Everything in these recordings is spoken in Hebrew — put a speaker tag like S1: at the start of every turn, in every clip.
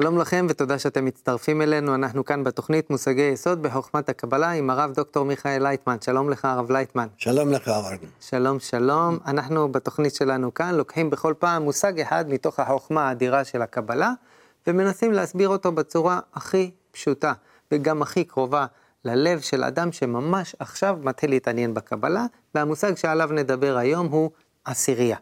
S1: שלום לכם ותודה שאתם מצטרפים אלינו, אנחנו כאן בתוכנית מושגי יסוד בחוכמת הקבלה עם הרב דוקטור מיכאל לייטמן. שלום לך הרב לייטמן.
S2: שלום לך הרב.
S1: שלום שלום, אנחנו בתוכנית שלנו כאן לוקחים בכל פעם מושג אחד מתוך החוכמה האדירה של הקבלה ומנסים להסביר אותו בצורה הכי פשוטה וגם הכי קרובה ללב של אדם שממש עכשיו מתחיל להתעניין בקבלה והמושג שעליו נדבר היום הוא עשירייה.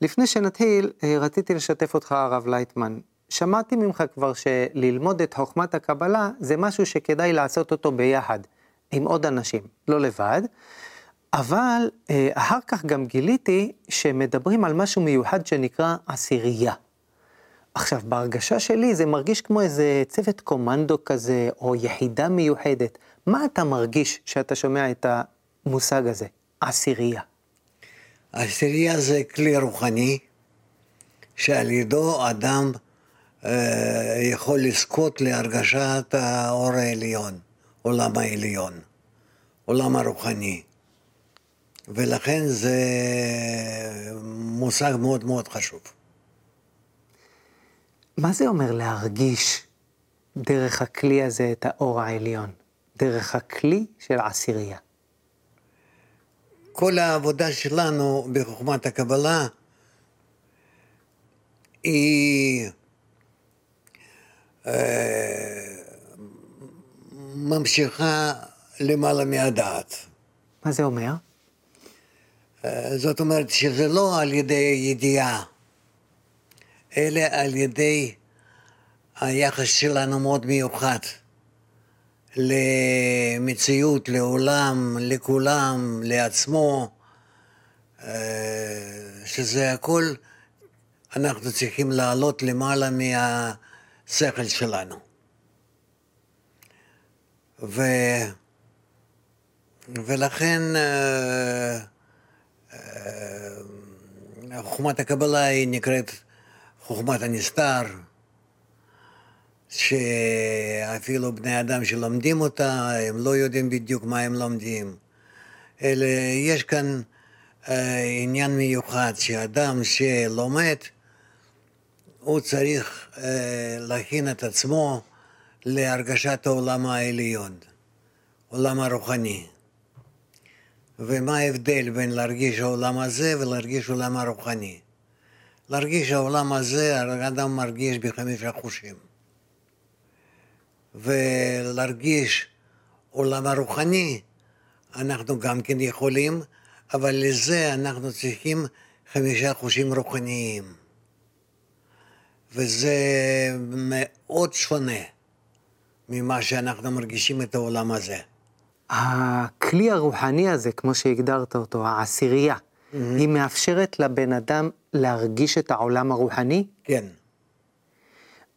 S1: לפני שנתחיל, אה, רציתי לשתף אותך הרב לייטמן. שמעתי ממך כבר שללמוד את חוכמת הקבלה זה משהו שכדאי לעשות אותו ביחד, עם עוד אנשים, לא לבד. אבל אה, אחר כך גם גיליתי שמדברים על משהו מיוחד שנקרא עשירייה. עכשיו, בהרגשה שלי זה מרגיש כמו איזה צוות קומנדו כזה, או יחידה מיוחדת. מה אתה מרגיש כשאתה שומע את המושג הזה, עשירייה?
S2: עשירייה זה כלי רוחני, שעל ידו אדם יכול לזכות להרגשת האור העליון, עולם העליון, עולם הרוחני. ולכן זה מושג מאוד מאוד חשוב.
S1: מה זה אומר להרגיש דרך הכלי הזה את האור העליון? דרך הכלי של עשירייה.
S2: כל העבודה שלנו בחוכמת הקבלה היא אה, ממשיכה למעלה מהדעת.
S1: מה זה אומר?
S2: אה, זאת אומרת שזה לא על ידי ידיעה, אלא על ידי היחס שלנו מאוד מיוחד למציאות, לעולם, לכולם, לעצמו, אה, שזה הכל אנחנו צריכים לעלות למעלה מהשכל שלנו. ו... ולכן אה, אה, חוכמת הקבלה היא נקראת חוכמת הנסתר, שאפילו בני אדם שלומדים אותה, הם לא יודעים בדיוק מה הם לומדים. אלא יש כאן אה, עניין מיוחד, שאדם שלומד, הוא צריך אה, להכין את עצמו להרגשת העולם העליון, עולם הרוחני. ומה ההבדל בין להרגיש העולם הזה ולהרגיש העולם הרוחני? להרגיש העולם הזה, האדם מרגיש בחמישה חושים. ולהרגיש עולם הרוחני, אנחנו גם כן יכולים, אבל לזה אנחנו צריכים חמישה חושים רוחניים. וזה מאוד שונה ממה שאנחנו מרגישים את העולם הזה.
S1: הכלי הרוחני הזה, כמו שהגדרת אותו, העשירייה, mm-hmm. היא מאפשרת לבן אדם להרגיש את העולם הרוחני?
S2: כן.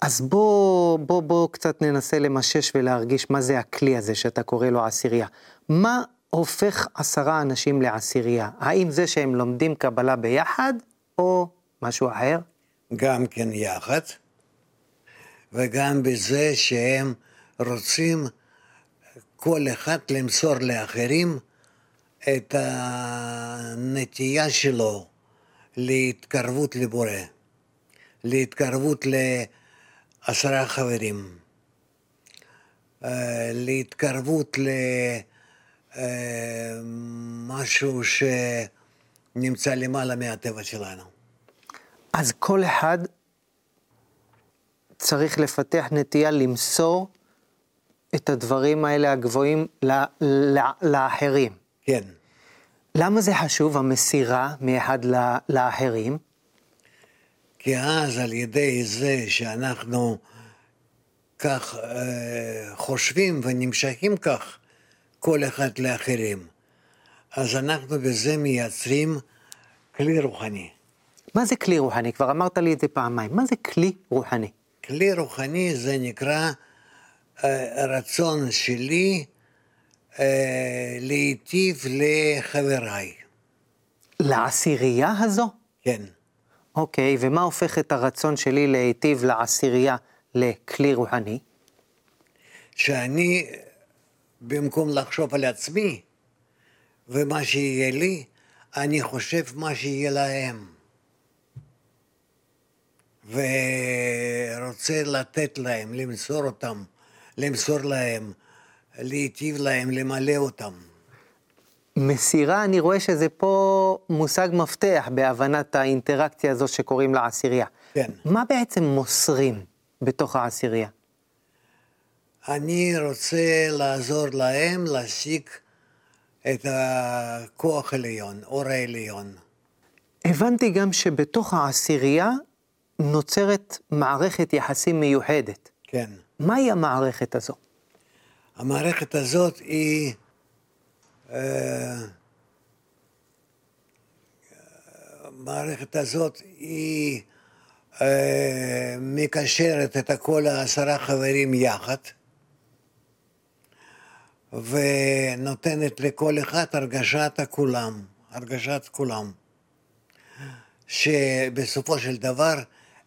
S1: אז בוא, בוא, בוא קצת ננסה למשש ולהרגיש מה זה הכלי הזה שאתה קורא לו עשירייה. מה הופך עשרה אנשים לעשירייה? האם זה שהם לומדים קבלה ביחד, או משהו אחר?
S2: גם כן יחד, וגם בזה שהם רוצים כל אחד למסור לאחרים את הנטייה שלו להתקרבות לבורא, להתקרבות לעשרה חברים, אה, להתקרבות למשהו שנמצא למעלה מהטבע שלנו.
S1: אז כל אחד צריך לפתח נטייה למסור את הדברים האלה הגבוהים לאחרים.
S2: כן.
S1: למה זה חשוב, המסירה מאחד לאחרים?
S2: כי אז על ידי זה שאנחנו כך אה, חושבים ונמשכים כך כל אחד לאחרים, אז אנחנו בזה מייצרים כלי רוחני.
S1: מה זה כלי רוחני? כבר אמרת לי את זה פעמיים. מה זה כלי רוחני?
S2: כלי רוחני זה נקרא אה, רצון שלי אה, להיטיב לחבריי.
S1: לעשירייה הזו?
S2: כן.
S1: אוקיי, ומה הופך את הרצון שלי להיטיב לעשירייה לכלי רוחני?
S2: שאני, במקום לחשוב על עצמי ומה שיהיה לי, אני חושב מה שיהיה להם. ורוצה לתת להם, למסור אותם, למסור להם, להיטיב להם, למלא אותם.
S1: מסירה, אני רואה שזה פה מושג מפתח בהבנת האינטראקציה הזו שקוראים לה עשירייה.
S2: כן.
S1: מה בעצם מוסרים בתוך העשירייה?
S2: אני רוצה לעזור להם להשיג את הכוח העליון, אור העליון.
S1: הבנתי גם שבתוך העשירייה נוצרת מערכת יחסים מיוחדת.
S2: כן.
S1: מהי המערכת הזו?
S2: המערכת הזאת היא... אה, המערכת הזאת היא אה, מקשרת את כל העשרה חברים יחד ונותנת לכל אחד הרגשת הכולם, הרגשת כולם, שבסופו של דבר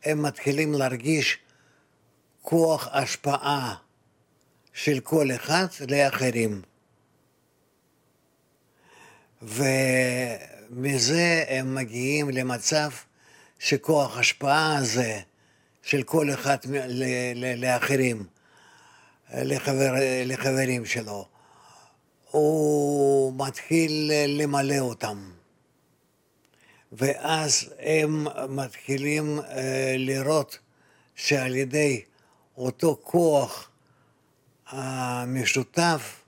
S2: הם מתחילים להרגיש כוח השפעה של כל אחד לאחרים. ומזה הם מגיעים למצב שכוח השפעה הזה של כל אחד לאחרים, לחבר, לחברים שלו, הוא מתחיל למלא אותם. ואז הם מתחילים אה, לראות שעל ידי אותו כוח המשותף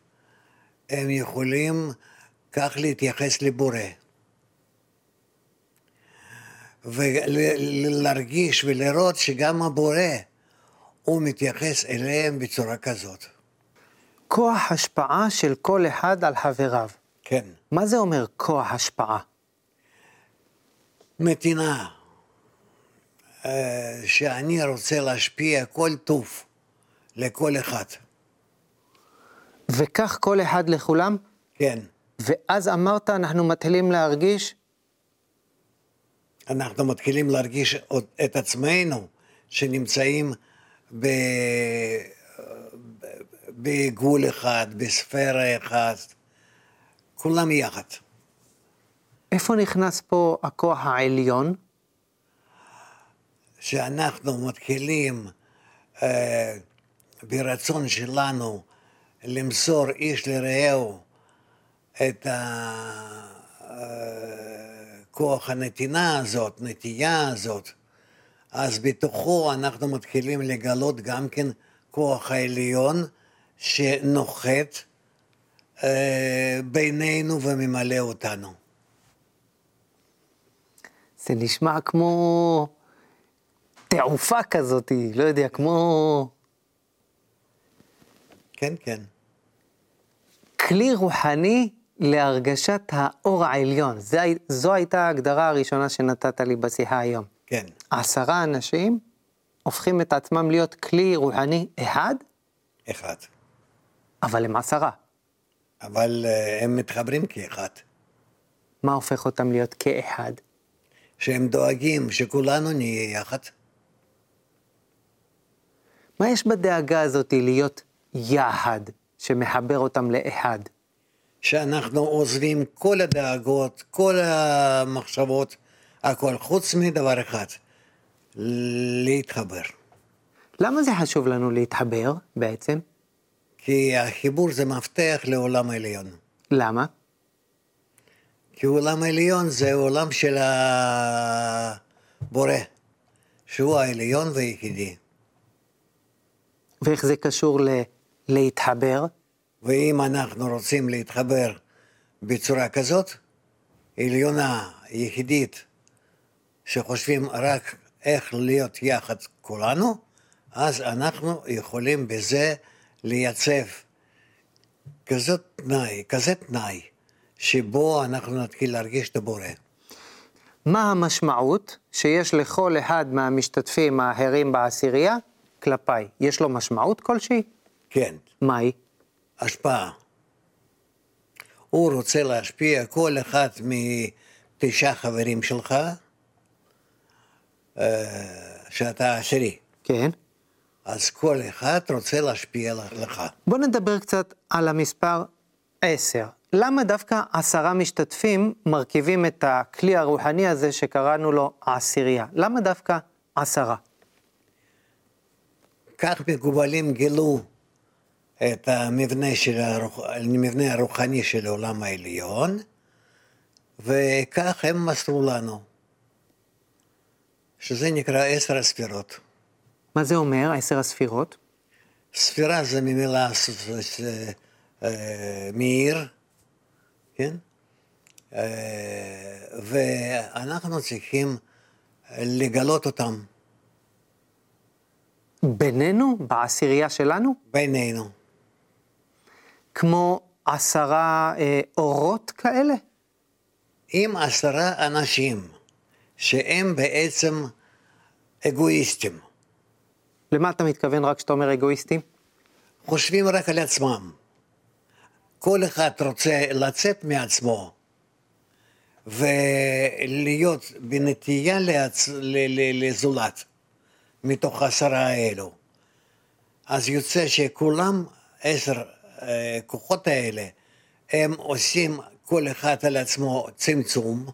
S2: הם יכולים כך להתייחס לבורא. ולהרגיש ולראות שגם הבורא הוא מתייחס אליהם בצורה כזאת.
S1: כוח השפעה של כל אחד על חבריו.
S2: כן.
S1: מה זה אומר כוח השפעה?
S2: מתינה, אה, שאני רוצה להשפיע כל טוב לכל אחד.
S1: וכך כל אחד לכולם?
S2: כן.
S1: ואז אמרת, אנחנו מתחילים להרגיש
S2: אנחנו מתחילים להרגיש את עצמנו שנמצאים ב... בגבול אחד, בספירה אחת, כולם יחד.
S1: איפה נכנס פה הכוח העליון?
S2: שאנחנו מתחילים אה, ברצון שלנו למסור איש לרעהו את הכוח אה, הנתינה הזאת, נטייה הזאת, אז בתוכו אנחנו מתחילים לגלות גם כן כוח העליון שנוחת אה, בינינו וממלא אותנו.
S1: זה נשמע כמו תעופה כזאת, לא יודע, כמו...
S2: כן, כן.
S1: כלי רוחני להרגשת האור העליון. זה, זו הייתה ההגדרה הראשונה שנתת לי בשיחה היום.
S2: כן.
S1: עשרה אנשים הופכים את עצמם להיות כלי רוחני אחד,
S2: אחד.
S1: אבל הם עשרה.
S2: אבל uh, הם מתחברים כאחד.
S1: מה הופך אותם להיות כאחד?
S2: שהם דואגים שכולנו נהיה יחד.
S1: מה יש בדאגה הזאת להיות יחד, שמחבר אותם לאחד?
S2: שאנחנו עוזבים כל הדאגות, כל המחשבות, הכל, חוץ מדבר אחד, להתחבר.
S1: למה זה חשוב לנו להתחבר בעצם?
S2: כי החיבור זה מפתח לעולם העליון.
S1: למה?
S2: כי עולם העליון זה עולם של הבורא, שהוא העליון והיחידי.
S1: ואיך זה קשור ל... להתחבר?
S2: ואם אנחנו רוצים להתחבר בצורה כזאת, עליונה, יחידית, שחושבים רק איך להיות יחד כולנו, אז אנחנו יכולים בזה לייצב כזאת תנאי, כזה תנאי, שבו אנחנו נתחיל להרגיש את הבורא.
S1: מה המשמעות שיש לכל אחד מהמשתתפים האחרים בעשירייה כלפיי? יש לו משמעות כלשהי?
S2: כן.
S1: מהי?
S2: השפעה. הוא רוצה להשפיע כל אחד מתשעה חברים שלך, אה, שאתה עשירי.
S1: כן.
S2: אז כל אחד רוצה להשפיע לך.
S1: בוא נדבר קצת על המספר 10. למה דווקא עשרה משתתפים מרכיבים את הכלי הרוחני הזה שקראנו לו העשירייה? למה דווקא עשרה?
S2: כך מקובלים גילו את המבנה, של הרוח, המבנה הרוחני של העולם העליון, וכך הם מסרו לנו, שזה נקרא עשר הספירות.
S1: מה זה אומר, עשר הספירות?
S2: ספירה זה ממילה אה, מאיר, כן? אה, ואנחנו צריכים לגלות אותם
S1: בינינו, בעשירייה שלנו,
S2: בינינו.
S1: כמו עשרה אה, אורות כאלה?
S2: עם עשרה אנשים שהם בעצם אגואיסטים,
S1: למה אתה מתכוון רק כשאתה אומר אגואיסטים?
S2: חושבים רק על עצמם. כל אחד רוצה לצאת מעצמו ולהיות בנטייה לעצ... ל... ל... לזולת מתוך העשרה האלו. אז יוצא שכולם, עשר אה, כוחות האלה, הם עושים כל אחד על עצמו צמצום,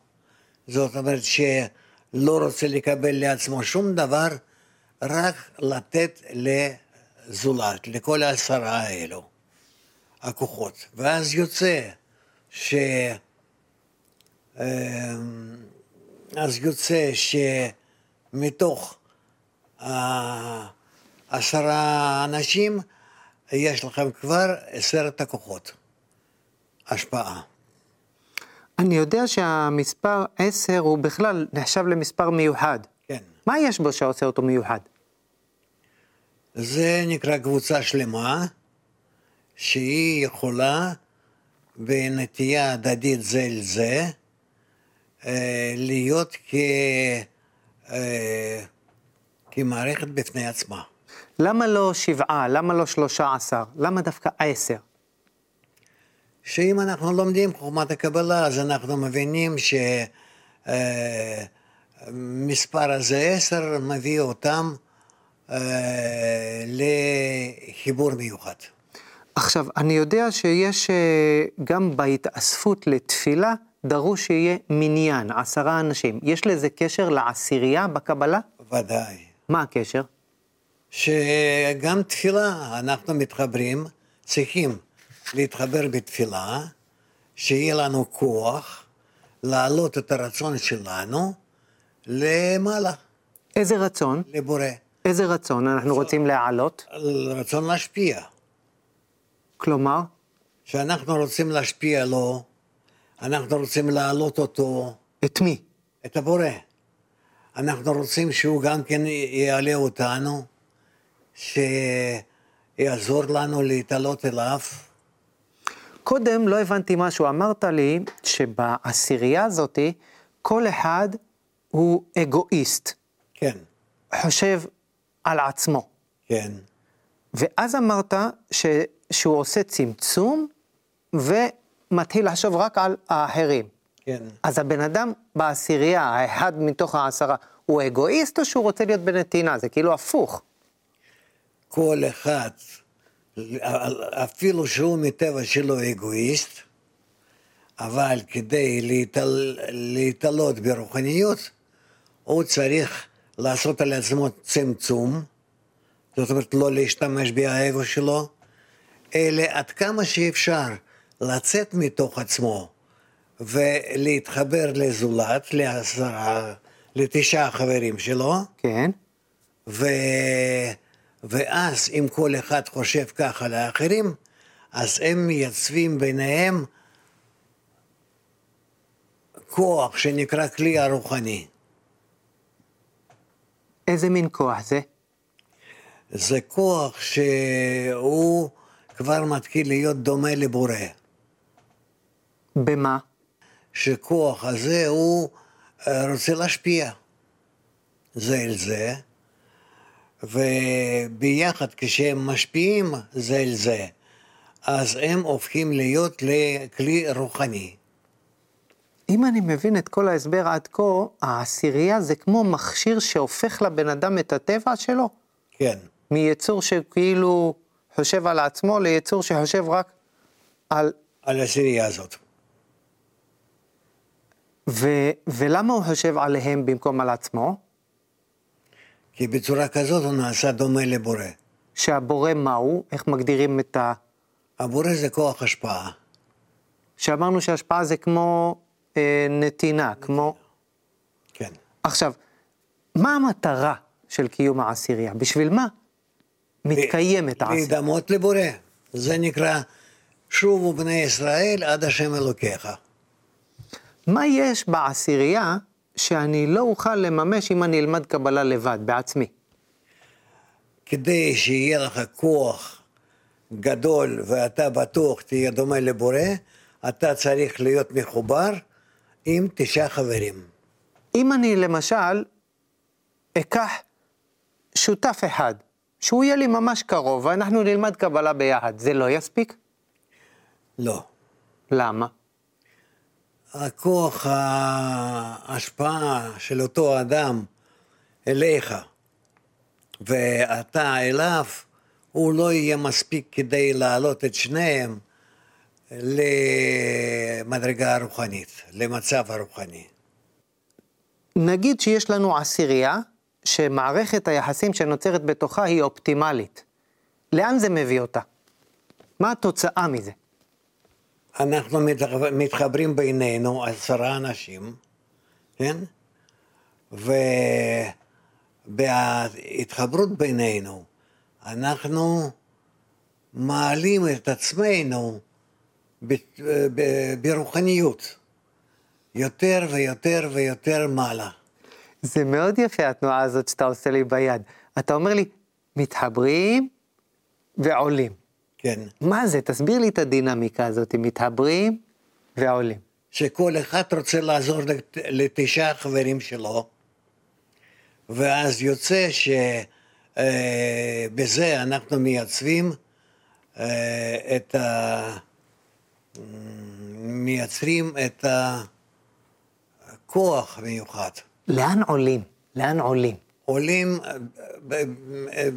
S2: זאת אומרת שלא רוצה לקבל לעצמו שום דבר, רק לתת לזולת, לכל העשרה האלו, הכוחות. ואז יוצא ש... אמ, אז יוצא שמתוך עשרה אנשים יש לכם כבר עשרת הכוחות, השפעה.
S1: אני יודע שהמספר עשר הוא בכלל נחשב למספר מיוחד.
S2: כן.
S1: מה יש בו שעושה אותו מיוחד?
S2: זה נקרא קבוצה שלמה, שהיא יכולה בנטייה הדדית זה אל זה, אה, להיות כ... אה, כמערכת בפני עצמה.
S1: למה לא שבעה? למה לא שלושה עשר? למה דווקא עשר?
S2: שאם אנחנו לומדים חוכמת הקבלה, אז אנחנו מבינים שמספר הזה עשר מביא אותם אה, לחיבור מיוחד.
S1: עכשיו, אני יודע שיש אה, גם בהתאספות לתפילה, דרוש שיהיה מניין, עשרה אנשים. יש לזה קשר לעשירייה בקבלה?
S2: ודאי.
S1: מה הקשר?
S2: שגם תפילה, אנחנו מתחברים, צריכים להתחבר בתפילה, שיהיה לנו כוח להעלות את הרצון שלנו למעלה,
S1: איזה רצון?
S2: לבורא.
S1: איזה רצון אנחנו רוצים להעלות?
S2: רצון להשפיע.
S1: כלומר,
S2: שאנחנו רוצים להשפיע לו, אנחנו רוצים להעלות אותו,
S1: את מי?
S2: את הבורא. אנחנו רוצים שהוא גם כן יעלה אותנו, שיעזור לנו להתעלות אליו.
S1: קודם לא הבנתי משהו, אמרת לי שבעשירייה הזאתי כל אחד הוא אגואיסט,
S2: כן,
S1: חושב על עצמו.
S2: כן,
S1: ואז אמרת ש, שהוא עושה צמצום ומתחיל לחשוב רק על האחרים.
S2: כן.
S1: אז הבן אדם בעשירייה, האחד מתוך העשרה, הוא אגואיסט או שהוא רוצה להיות בנתינה? זה כאילו הפוך.
S2: כל אחד, אפילו שהוא מטבע שלו אגואיסט, אבל כדי להתעל, להתעלות ברוחניות, הוא צריך לעשות על עצמו צמצום, זאת אומרת לא להשתמש באגו שלו, אלא עד כמה שאפשר לצאת מתוך עצמו ולהתחבר לזולת, לעשרה, לתשעה חברים שלו,
S1: כן.
S2: ו... ואז אם כל אחד חושב ככה על האחרים, אז הם מייצבים ביניהם כוח שנקרא כלי הרוחני.
S1: איזה מין כוח זה?
S2: זה כוח שהוא כבר מתחיל להיות דומה לבורא.
S1: במה?
S2: שכוח הזה הוא אה, רוצה להשפיע זה אל זה, וביחד כשהם משפיעים זה אל זה, אז הם הופכים להיות לכלי רוחני.
S1: אם אני מבין את כל ההסבר עד כה, העשירייה זה כמו מכשיר שהופך לבן אדם את הטבע שלו,
S2: כן,
S1: מיצור שכאילו חושב על עצמו ליצור שחושב רק על...
S2: על העשירייה הזאת.
S1: ו... ולמה הוא חושב עליהם במקום על עצמו?
S2: כי בצורה כזאת הוא נעשה דומה לבורא.
S1: שהבורא מהו? איך מגדירים את ה...
S2: הבורא זה כוח השפעה.
S1: שאמרנו שהשפעה זה כמו אה, נתינה, כמו...
S2: כן.
S1: עכשיו, מה המטרה של קיום העשירייה? בשביל מה מתקיימת העשירייה?
S2: להידמות לבורא. זה נקרא שובו בני ישראל עד השם אלוקיך.
S1: מה יש בעשירייה שאני לא אוכל לממש אם אני אלמד קבלה לבד, בעצמי?
S2: כדי שיהיה לך כוח גדול ואתה בטוח תהיה דומה לבורא, אתה צריך להיות מחובר עם תשעה חברים.
S1: אם אני למשל אקח שותף אחד, שהוא יהיה לי ממש קרוב, ואנחנו נלמד קבלה ביחד, זה לא יספיק?
S2: לא.
S1: למה?
S2: הכוח ההשפעה של אותו אדם אליך ואתה אליו, הוא לא יהיה מספיק כדי להעלות את שניהם למדרגה הרוחנית, למצב הרוחני.
S1: נגיד שיש לנו עשירייה, שמערכת היחסים שנוצרת בתוכה היא אופטימלית. לאן זה מביא אותה? מה התוצאה מזה?
S2: אנחנו מתח- מתחברים בינינו, עשרה אנשים, כן? ובהתחברות בינינו, אנחנו מעלים את עצמנו ברוחניות, יותר ויותר ויותר מעלה.
S1: זה מאוד יפה התנועה הזאת שאתה עושה לי ביד. אתה אומר לי, מתחברים ועולים.
S2: כן,
S1: מה זה? תסביר לי את הדינמיקה הזאת, מתחברים ועולים.
S2: שכל אחד רוצה לעזור לת- לתשעה חברים שלו, ואז יוצא שבזה אנחנו מייצבים אה, את ה... מייצרים את הכוח מיוחד.
S1: לאן עולים? לאן עולים?
S2: עולים אה,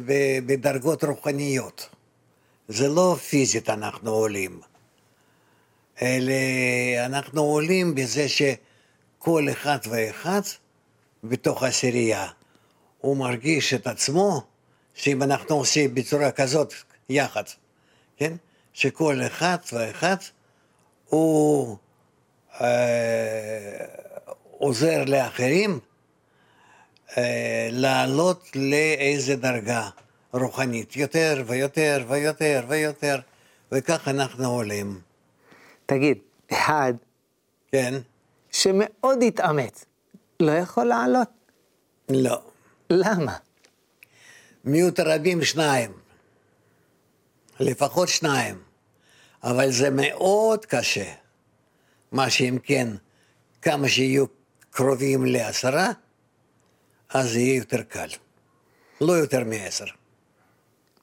S2: ב- בדרגות רוחניות. זה לא פיזית אנחנו עולים, אלא אנחנו עולים בזה שכל אחד ואחד בתוך עשירייה, הוא מרגיש את עצמו, שאם אנחנו עושים בצורה כזאת יחד, כן? שכל אחד ואחד הוא אה, עוזר לאחרים אה, לעלות לאיזה דרגה רוחנית, יותר ויותר ויותר ויותר, וכך אנחנו עולים,
S1: תגיד, אחד
S2: כן?
S1: שמאוד התאמץ, לא יכול לעלות?
S2: לא.
S1: למה?
S2: מיעוט רבים שניים, לפחות שניים, אבל זה מאוד קשה. מה שאם כן, כמה שיהיו קרובים לעשרה, אז יהיה יותר קל. לא יותר מעשר.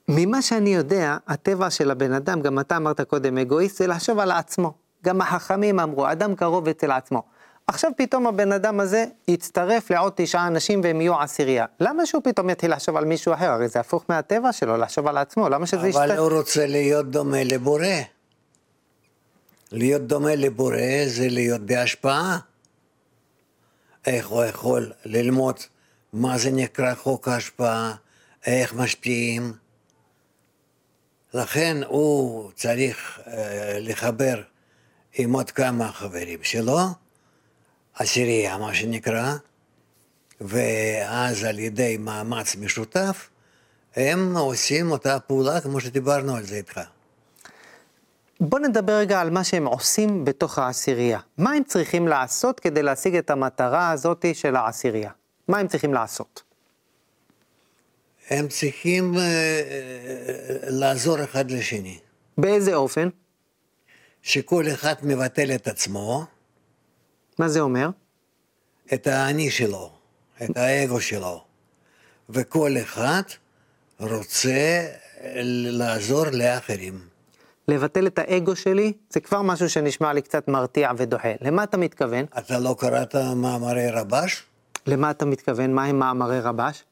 S1: ממה שאני יודע, הטבע של הבן אדם, גם אתה אמרת קודם אגואיסט, זה לחשוב על עצמו. גם החכמים אמרו, אדם קרוב אצל עצמו. עכשיו פתאום הבן אדם הזה יצטרף לעוד תשעה אנשים והם יהיו עשירייה. למה שהוא פתאום יתחיל לחשוב על מישהו אחר? הרי זה הפוך מהטבע שלו, לחשוב על עצמו, למה שזה
S2: אבל
S1: ישתנה?
S2: הוא רוצה להיות דומה לבורא. להיות דומה לבורא זה להיות בהשפעה. איך הוא יכול ללמוד מה זה נקרא חוק ההשפעה, איך משפיעים. לכן הוא צריך אה, לחבר עם עוד כמה חברים שלו, עשירייה מה שנקרא, ואז על ידי מאמץ משותף הם עושים אותה פעולה כמו שדיברנו על זה איתך.
S1: בוא נדבר רגע על מה שהם עושים בתוך העשירייה. מה הם צריכים לעשות כדי להשיג את המטרה הזאת של העשירייה? מה הם צריכים לעשות?
S2: הם צריכים אה, אה, לעזור אחד לשני.
S1: באיזה אופן?
S2: שכל אחד מבטל את עצמו,
S1: מה זה אומר?
S2: את האני שלו, את האגו שלו, וכל אחד רוצה לעזור לאחרים.
S1: לבטל את האגו שלי, זה כבר משהו שנשמע לי קצת מרתיע ודוחה. למה אתה מתכוון?
S2: אתה לא קראת מאמרי רבש?
S1: למה אתה מתכוון? מה הם מאמרי רבש?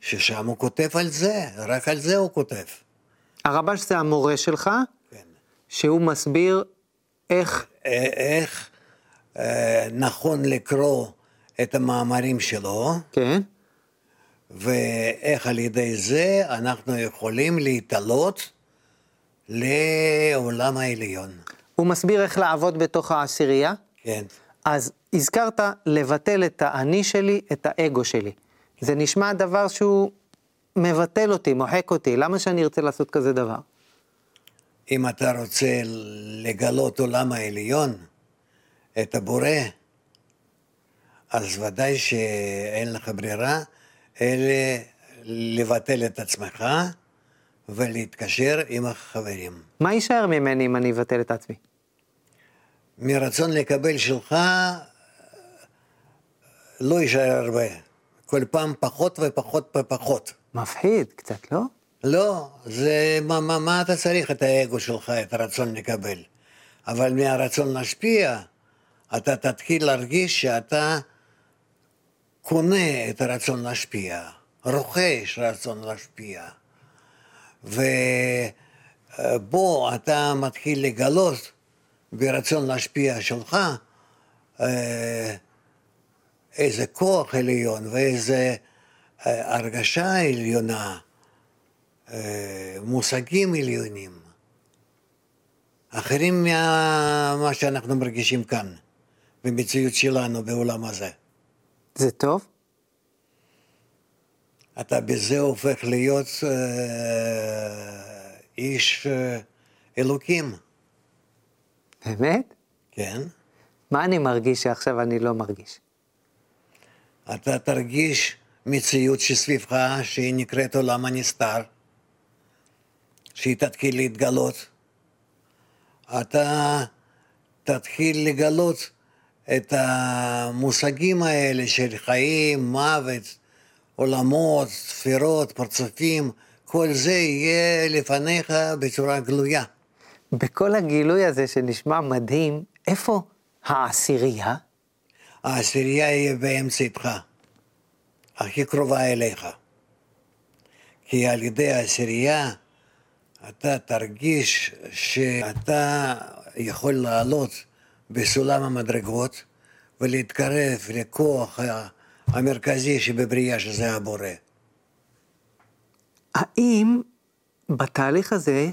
S2: ששם הוא כותב על זה, רק על זה הוא כותב.
S1: הרבש זה המורה שלך,
S2: כן.
S1: שהוא מסביר איך,
S2: אה, איך אה, נכון לקרוא את המאמרים שלו,
S1: כן,
S2: ואיך על ידי זה אנחנו יכולים להתעלות לעולם העליון.
S1: הוא מסביר איך לעבוד בתוך העשירייה.
S2: כן.
S1: אז הזכרת לבטל את האני שלי, את האגו שלי. זה נשמע דבר שהוא מבטל אותי, מוחק אותי, למה שאני ארצה לעשות כזה דבר?
S2: אם אתה רוצה לגלות עולם העליון, את הבורא, אז ודאי שאין לך ברירה, אלא לבטל את עצמך ולהתקשר עם החברים.
S1: מה יישאר ממני אם אני אבטל את עצמי?
S2: מרצון לקבל שלך לא יישאר הרבה. כל פעם פחות ופחות ופחות.
S1: מפחיד קצת, לא?
S2: לא, זה מה, מה, מה אתה צריך את האגו שלך, את הרצון לקבל. אבל מהרצון להשפיע, אתה תתחיל להרגיש שאתה קונה את הרצון להשפיע, רוכש רצון להשפיע. ובו אתה מתחיל לגלות ברצון להשפיע שלך אה, איזה כוח עליון ואיזה אה, הרגשה עליונה, אה, מושגים עליונים, אחרים ממה שאנחנו מרגישים כאן, במציאות שלנו בעולם הזה.
S1: זה טוב?
S2: אתה בזה הופך להיות אה, איש אה, אלוקים.
S1: באמת?
S2: כן.
S1: מה אני מרגיש שעכשיו אני לא מרגיש?
S2: אתה תרגיש מציאות שסביבך, שהיא נקראת עולם הנסתר, שהיא תתחיל להתגלות. אתה תתחיל לגלות את המושגים האלה של חיים, מוות, עולמות, ספירות, פרצופים, כל זה יהיה לפניך בצורה גלויה.
S1: בכל הגילוי הזה שנשמע מדהים, איפה העשירייה?
S2: העשירייה יהיה באמצע איתך, הכי קרובה אליך. כי על ידי העשירייה אתה תרגיש שאתה יכול לעלות בסולם המדרגות ולהתקרב לכוח המרכזי שבבריאה, שזה הבורא.
S1: האם בתהליך הזה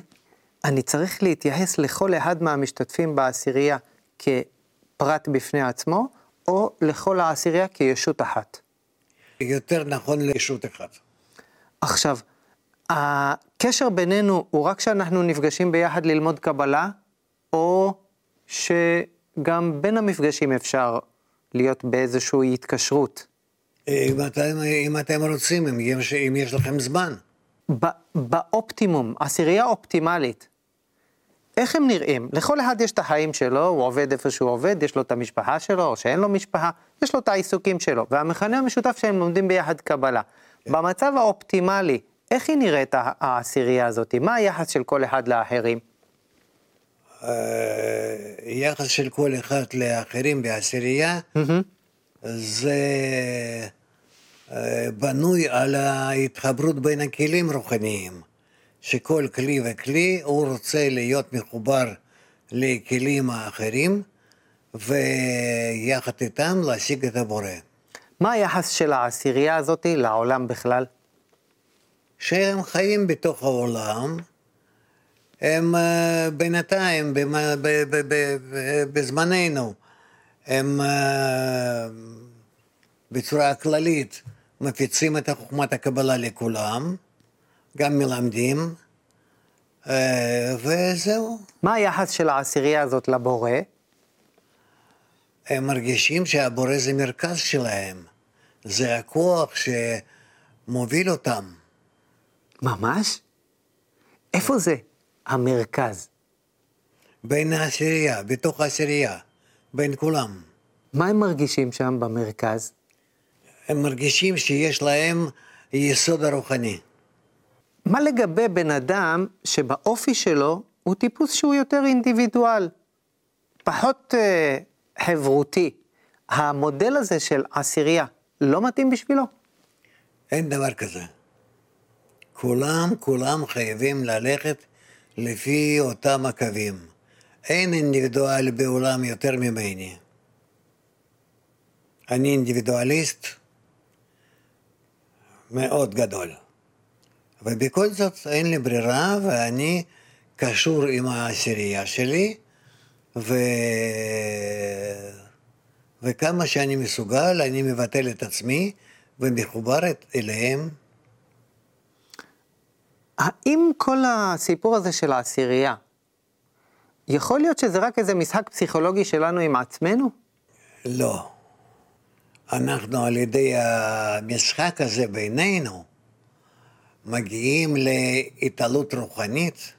S1: אני צריך להתייחס לכל אחד מהמשתתפים בעשירייה כפרט בפני עצמו, או לכל העשירייה כישות אחת?
S2: יותר נכון לישות אחת.
S1: עכשיו, הקשר בינינו הוא רק כשאנחנו נפגשים ביחד ללמוד קבלה, או שגם בין המפגשים אפשר להיות באיזושהי התקשרות?
S2: אם אתם, אם אתם רוצים, אם יש, אם יש לכם זמן.
S1: באופטימום, עשירייה אופטימלית, איך הם נראים? לכל אחד יש את החיים שלו, הוא עובד איפה שהוא עובד, יש לו את המשפחה שלו, או שאין לו משפחה, יש לו את העיסוקים שלו, והמכנה המשותף שהם לומדים ביחד קבלה. כן. במצב האופטימלי, איך היא נראית העשירייה הזאת? מה היחס של כל אחד לאחרים?
S2: אה, יחס של כל אחד לאחרים בעשירייה, זה אה, בנוי על ההתחברות בין הכלים רוחניים. שכל כלי וכלי הוא רוצה להיות מחובר לכלים האחרים, ויחד איתם להשיג את הבורא.
S1: מה היחס של העשירייה הזאת לעולם בכלל?
S2: שהם חיים בתוך העולם, הם uh, בינתיים, בזמננו, הם uh, בצורה כללית מפיצים את חוכמת הקבלה לכולם, גם מלמדים, אה, וזהו.
S1: מה היחס של העשירייה הזאת לבורא?
S2: הם מרגישים שהבורא זה מרכז שלהם, זה הכוח שמוביל אותם.
S1: ממש? איפה זה המרכז?
S2: בין העשירייה, בתוך העשירייה, בין כולם.
S1: מה הם מרגישים שם במרכז?
S2: הם מרגישים שיש להם יסוד הרוחני.
S1: מה לגבי בן אדם שבאופי שלו הוא טיפוס שהוא יותר אינדיבידואל, פחות אה, חברותי? המודל הזה של עשירייה לא מתאים בשבילו?
S2: אין דבר כזה. כולם, כולם חייבים ללכת לפי אותם הקווים. אין אינדיבידואל בעולם יותר ממני. אני אינדיבידואליסט, מאוד גדול. ובכל זאת אין לי ברירה, ואני קשור עם העשירייה שלי, ו... וכמה שאני מסוגל, אני מבטל את עצמי ומחובר אליהם.
S1: האם כל הסיפור הזה של העשירייה, יכול להיות שזה רק איזה משחק פסיכולוגי שלנו עם עצמנו?
S2: לא. אנחנו על ידי המשחק הזה בינינו מגיעים להתעלות רוחנית,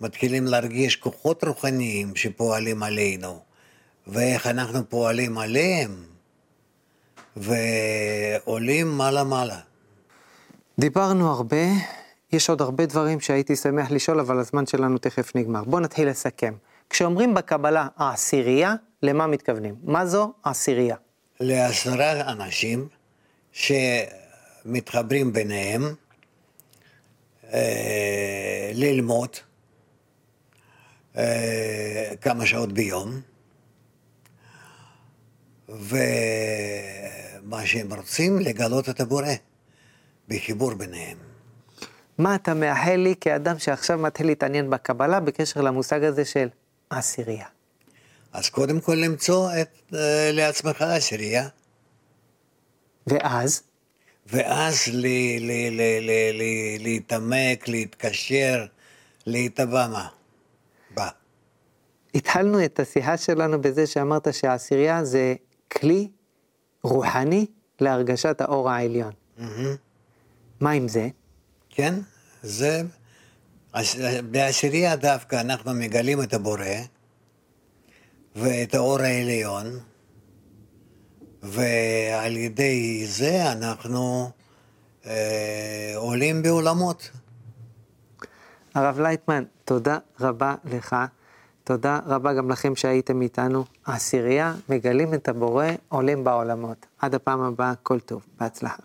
S2: מתחילים להרגיש כוחות רוחניים שפועלים עלינו, ואיך אנחנו פועלים עליהם, ועולים מעלה-מעלה.
S1: דיברנו הרבה, יש עוד הרבה דברים שהייתי שמח לשאול, אבל הזמן שלנו תכף נגמר. בואו נתחיל לסכם. כשאומרים בקבלה העשירייה, למה מתכוונים? מה זו העשירייה?
S2: לעשרה אנשים שמתחברים ביניהם אה, ללמוד אה, כמה שעות ביום, ומה שהם רוצים, לגלות את הבורא בחיבור ביניהם.
S1: מה אתה מאחל לי כאדם שעכשיו מתחיל להתעניין בקבלה בקשר למושג הזה של עשירייה?
S2: אז קודם כל למצוא את, אה, לעצמך עשירייה,
S1: ואז?
S2: ואז ל, ל, ל, ל, ל, להתעמק, להתקשר, להתאבע מה? בה.
S1: התחלנו את השיחה שלנו בזה שאמרת שהעשירייה זה כלי רוחני להרגשת האור העליון.
S2: מהמם.
S1: מה עם זה?
S2: כן, זה... בעשירייה דווקא אנחנו מגלים את הבורא ואת האור העליון, ועל ידי זה אנחנו אה, עולים בעולמות.
S1: הרב לייטמן, תודה רבה לך. תודה רבה גם לכם שהייתם איתנו. העשירייה, מגלים את הבורא, עולים בעולמות. עד הפעם הבאה, כל טוב. בהצלחה.